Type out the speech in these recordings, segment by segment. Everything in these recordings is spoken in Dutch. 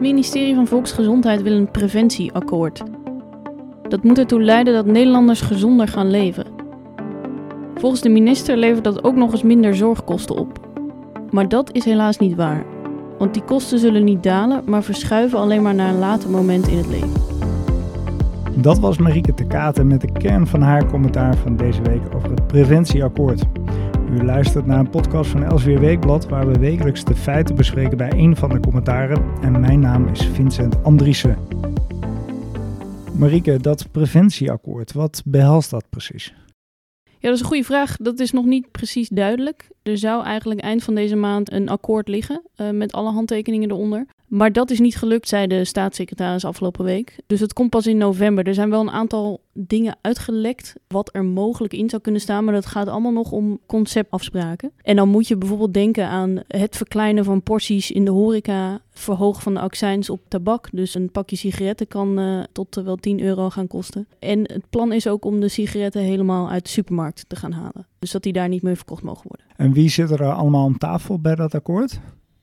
Het ministerie van Volksgezondheid wil een preventieakkoord. Dat moet ertoe leiden dat Nederlanders gezonder gaan leven. Volgens de minister levert dat ook nog eens minder zorgkosten op. Maar dat is helaas niet waar. Want die kosten zullen niet dalen, maar verschuiven alleen maar naar een later moment in het leven. Dat was Marieke Tekate met de kern van haar commentaar van deze week over het preventieakkoord. U luistert naar een podcast van Elsweer Weekblad waar we wekelijks de feiten bespreken bij een van de commentaren. En mijn naam is Vincent Andriessen. Marieke, dat preventieakkoord, wat behelst dat precies? Ja, dat is een goede vraag. Dat is nog niet precies duidelijk. Er zou eigenlijk eind van deze maand een akkoord liggen uh, met alle handtekeningen eronder. Maar dat is niet gelukt, zei de staatssecretaris afgelopen week. Dus het komt pas in november. Er zijn wel een aantal dingen uitgelekt wat er mogelijk in zou kunnen staan, maar dat gaat allemaal nog om conceptafspraken. En dan moet je bijvoorbeeld denken aan het verkleinen van porties in de horeca, verhogen van de accijns op tabak. Dus een pakje sigaretten kan uh, tot uh, wel 10 euro gaan kosten. En het plan is ook om de sigaretten helemaal uit de supermarkt te gaan halen. Dus dat die daar niet meer verkocht mogen worden. En wie zit er allemaal om tafel bij dat akkoord?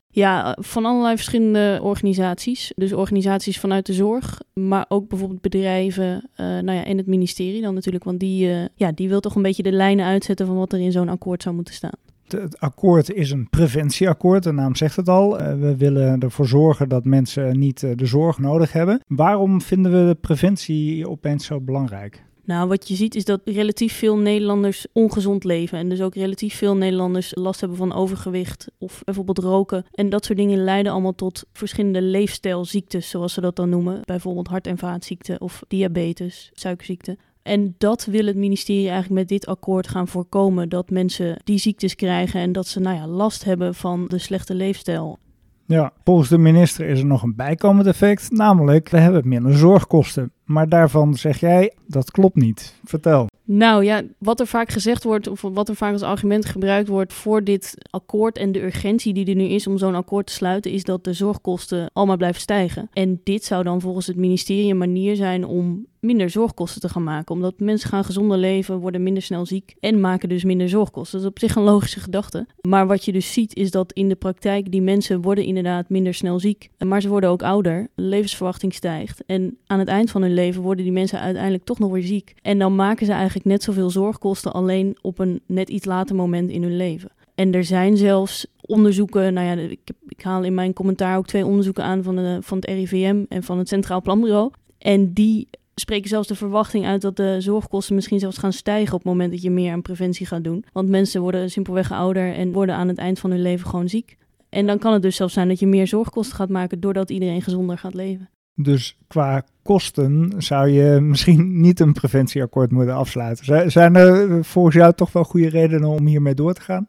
Ja, van allerlei verschillende organisaties. Dus organisaties vanuit de zorg, maar ook bijvoorbeeld bedrijven uh, nou ja, en het ministerie dan natuurlijk. Want die, uh, ja, die wil toch een beetje de lijnen uitzetten van wat er in zo'n akkoord zou moeten staan. Het akkoord is een preventieakkoord, de naam zegt het al. Uh, we willen ervoor zorgen dat mensen niet de zorg nodig hebben. Waarom vinden we de preventie opeens zo belangrijk? Nou, wat je ziet is dat relatief veel Nederlanders ongezond leven. En dus ook relatief veel Nederlanders last hebben van overgewicht of bijvoorbeeld roken. En dat soort dingen leiden allemaal tot verschillende leefstijlziektes, zoals ze dat dan noemen. Bijvoorbeeld hart- en vaatziekten of diabetes, suikerziekte. En dat wil het ministerie eigenlijk met dit akkoord gaan voorkomen. Dat mensen die ziektes krijgen en dat ze nou ja, last hebben van de slechte leefstijl. Ja, volgens de minister is er nog een bijkomend effect, namelijk we hebben minder zorgkosten. Maar daarvan zeg jij, dat klopt niet. Vertel. Nou ja, wat er vaak gezegd wordt, of wat er vaak als argument gebruikt wordt voor dit akkoord en de urgentie die er nu is om zo'n akkoord te sluiten, is dat de zorgkosten allemaal blijven stijgen. En dit zou dan volgens het ministerie een manier zijn om minder zorgkosten te gaan maken. Omdat mensen gaan gezonder leven, worden minder snel ziek en maken dus minder zorgkosten. Dat is op zich een logische gedachte. Maar wat je dus ziet is dat in de praktijk die mensen worden inderdaad minder snel ziek. Maar ze worden ook ouder, de levensverwachting stijgt. En aan het eind van hun leven worden die mensen uiteindelijk toch nog weer ziek. En dan maken ze eigenlijk net zoveel zorgkosten alleen op een net iets later moment in hun leven. En er zijn zelfs onderzoeken, nou ja, ik, ik haal in mijn commentaar ook twee onderzoeken aan van, van het RIVM en van het Centraal Planbureau. En die spreken zelfs de verwachting uit dat de zorgkosten misschien zelfs gaan stijgen op het moment dat je meer aan preventie gaat doen. Want mensen worden simpelweg ouder en worden aan het eind van hun leven gewoon ziek. En dan kan het dus zelfs zijn dat je meer zorgkosten gaat maken doordat iedereen gezonder gaat leven. Dus qua kosten zou je misschien niet een preventieakkoord moeten afsluiten. Zijn er volgens jou toch wel goede redenen om hiermee door te gaan?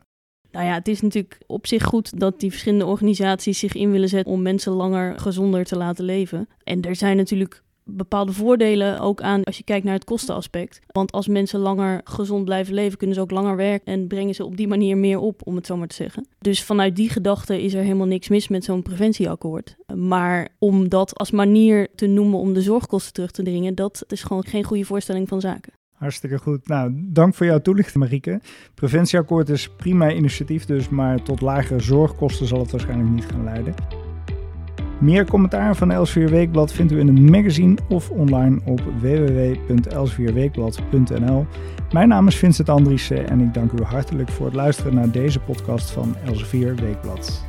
Nou ja, het is natuurlijk op zich goed dat die verschillende organisaties zich in willen zetten om mensen langer gezonder te laten leven. En er zijn natuurlijk bepaalde voordelen ook aan als je kijkt naar het kostenaspect. Want als mensen langer gezond blijven leven, kunnen ze ook langer werken en brengen ze op die manier meer op, om het zo maar te zeggen. Dus vanuit die gedachte is er helemaal niks mis met zo'n preventieakkoord. Maar om dat als manier te noemen om de zorgkosten terug te dringen, dat is gewoon geen goede voorstelling van zaken. Hartstikke goed. Nou, dank voor jouw toelichting, Marieke. Preventieakkoord is prima initiatief dus, maar tot lagere zorgkosten zal het waarschijnlijk niet gaan leiden. Meer commentaar van Elsevier Weekblad vindt u in het magazine of online op www.elsevierweekblad.nl. Mijn naam is Vincent Andriessen en ik dank u hartelijk voor het luisteren naar deze podcast van Elsevier Weekblad.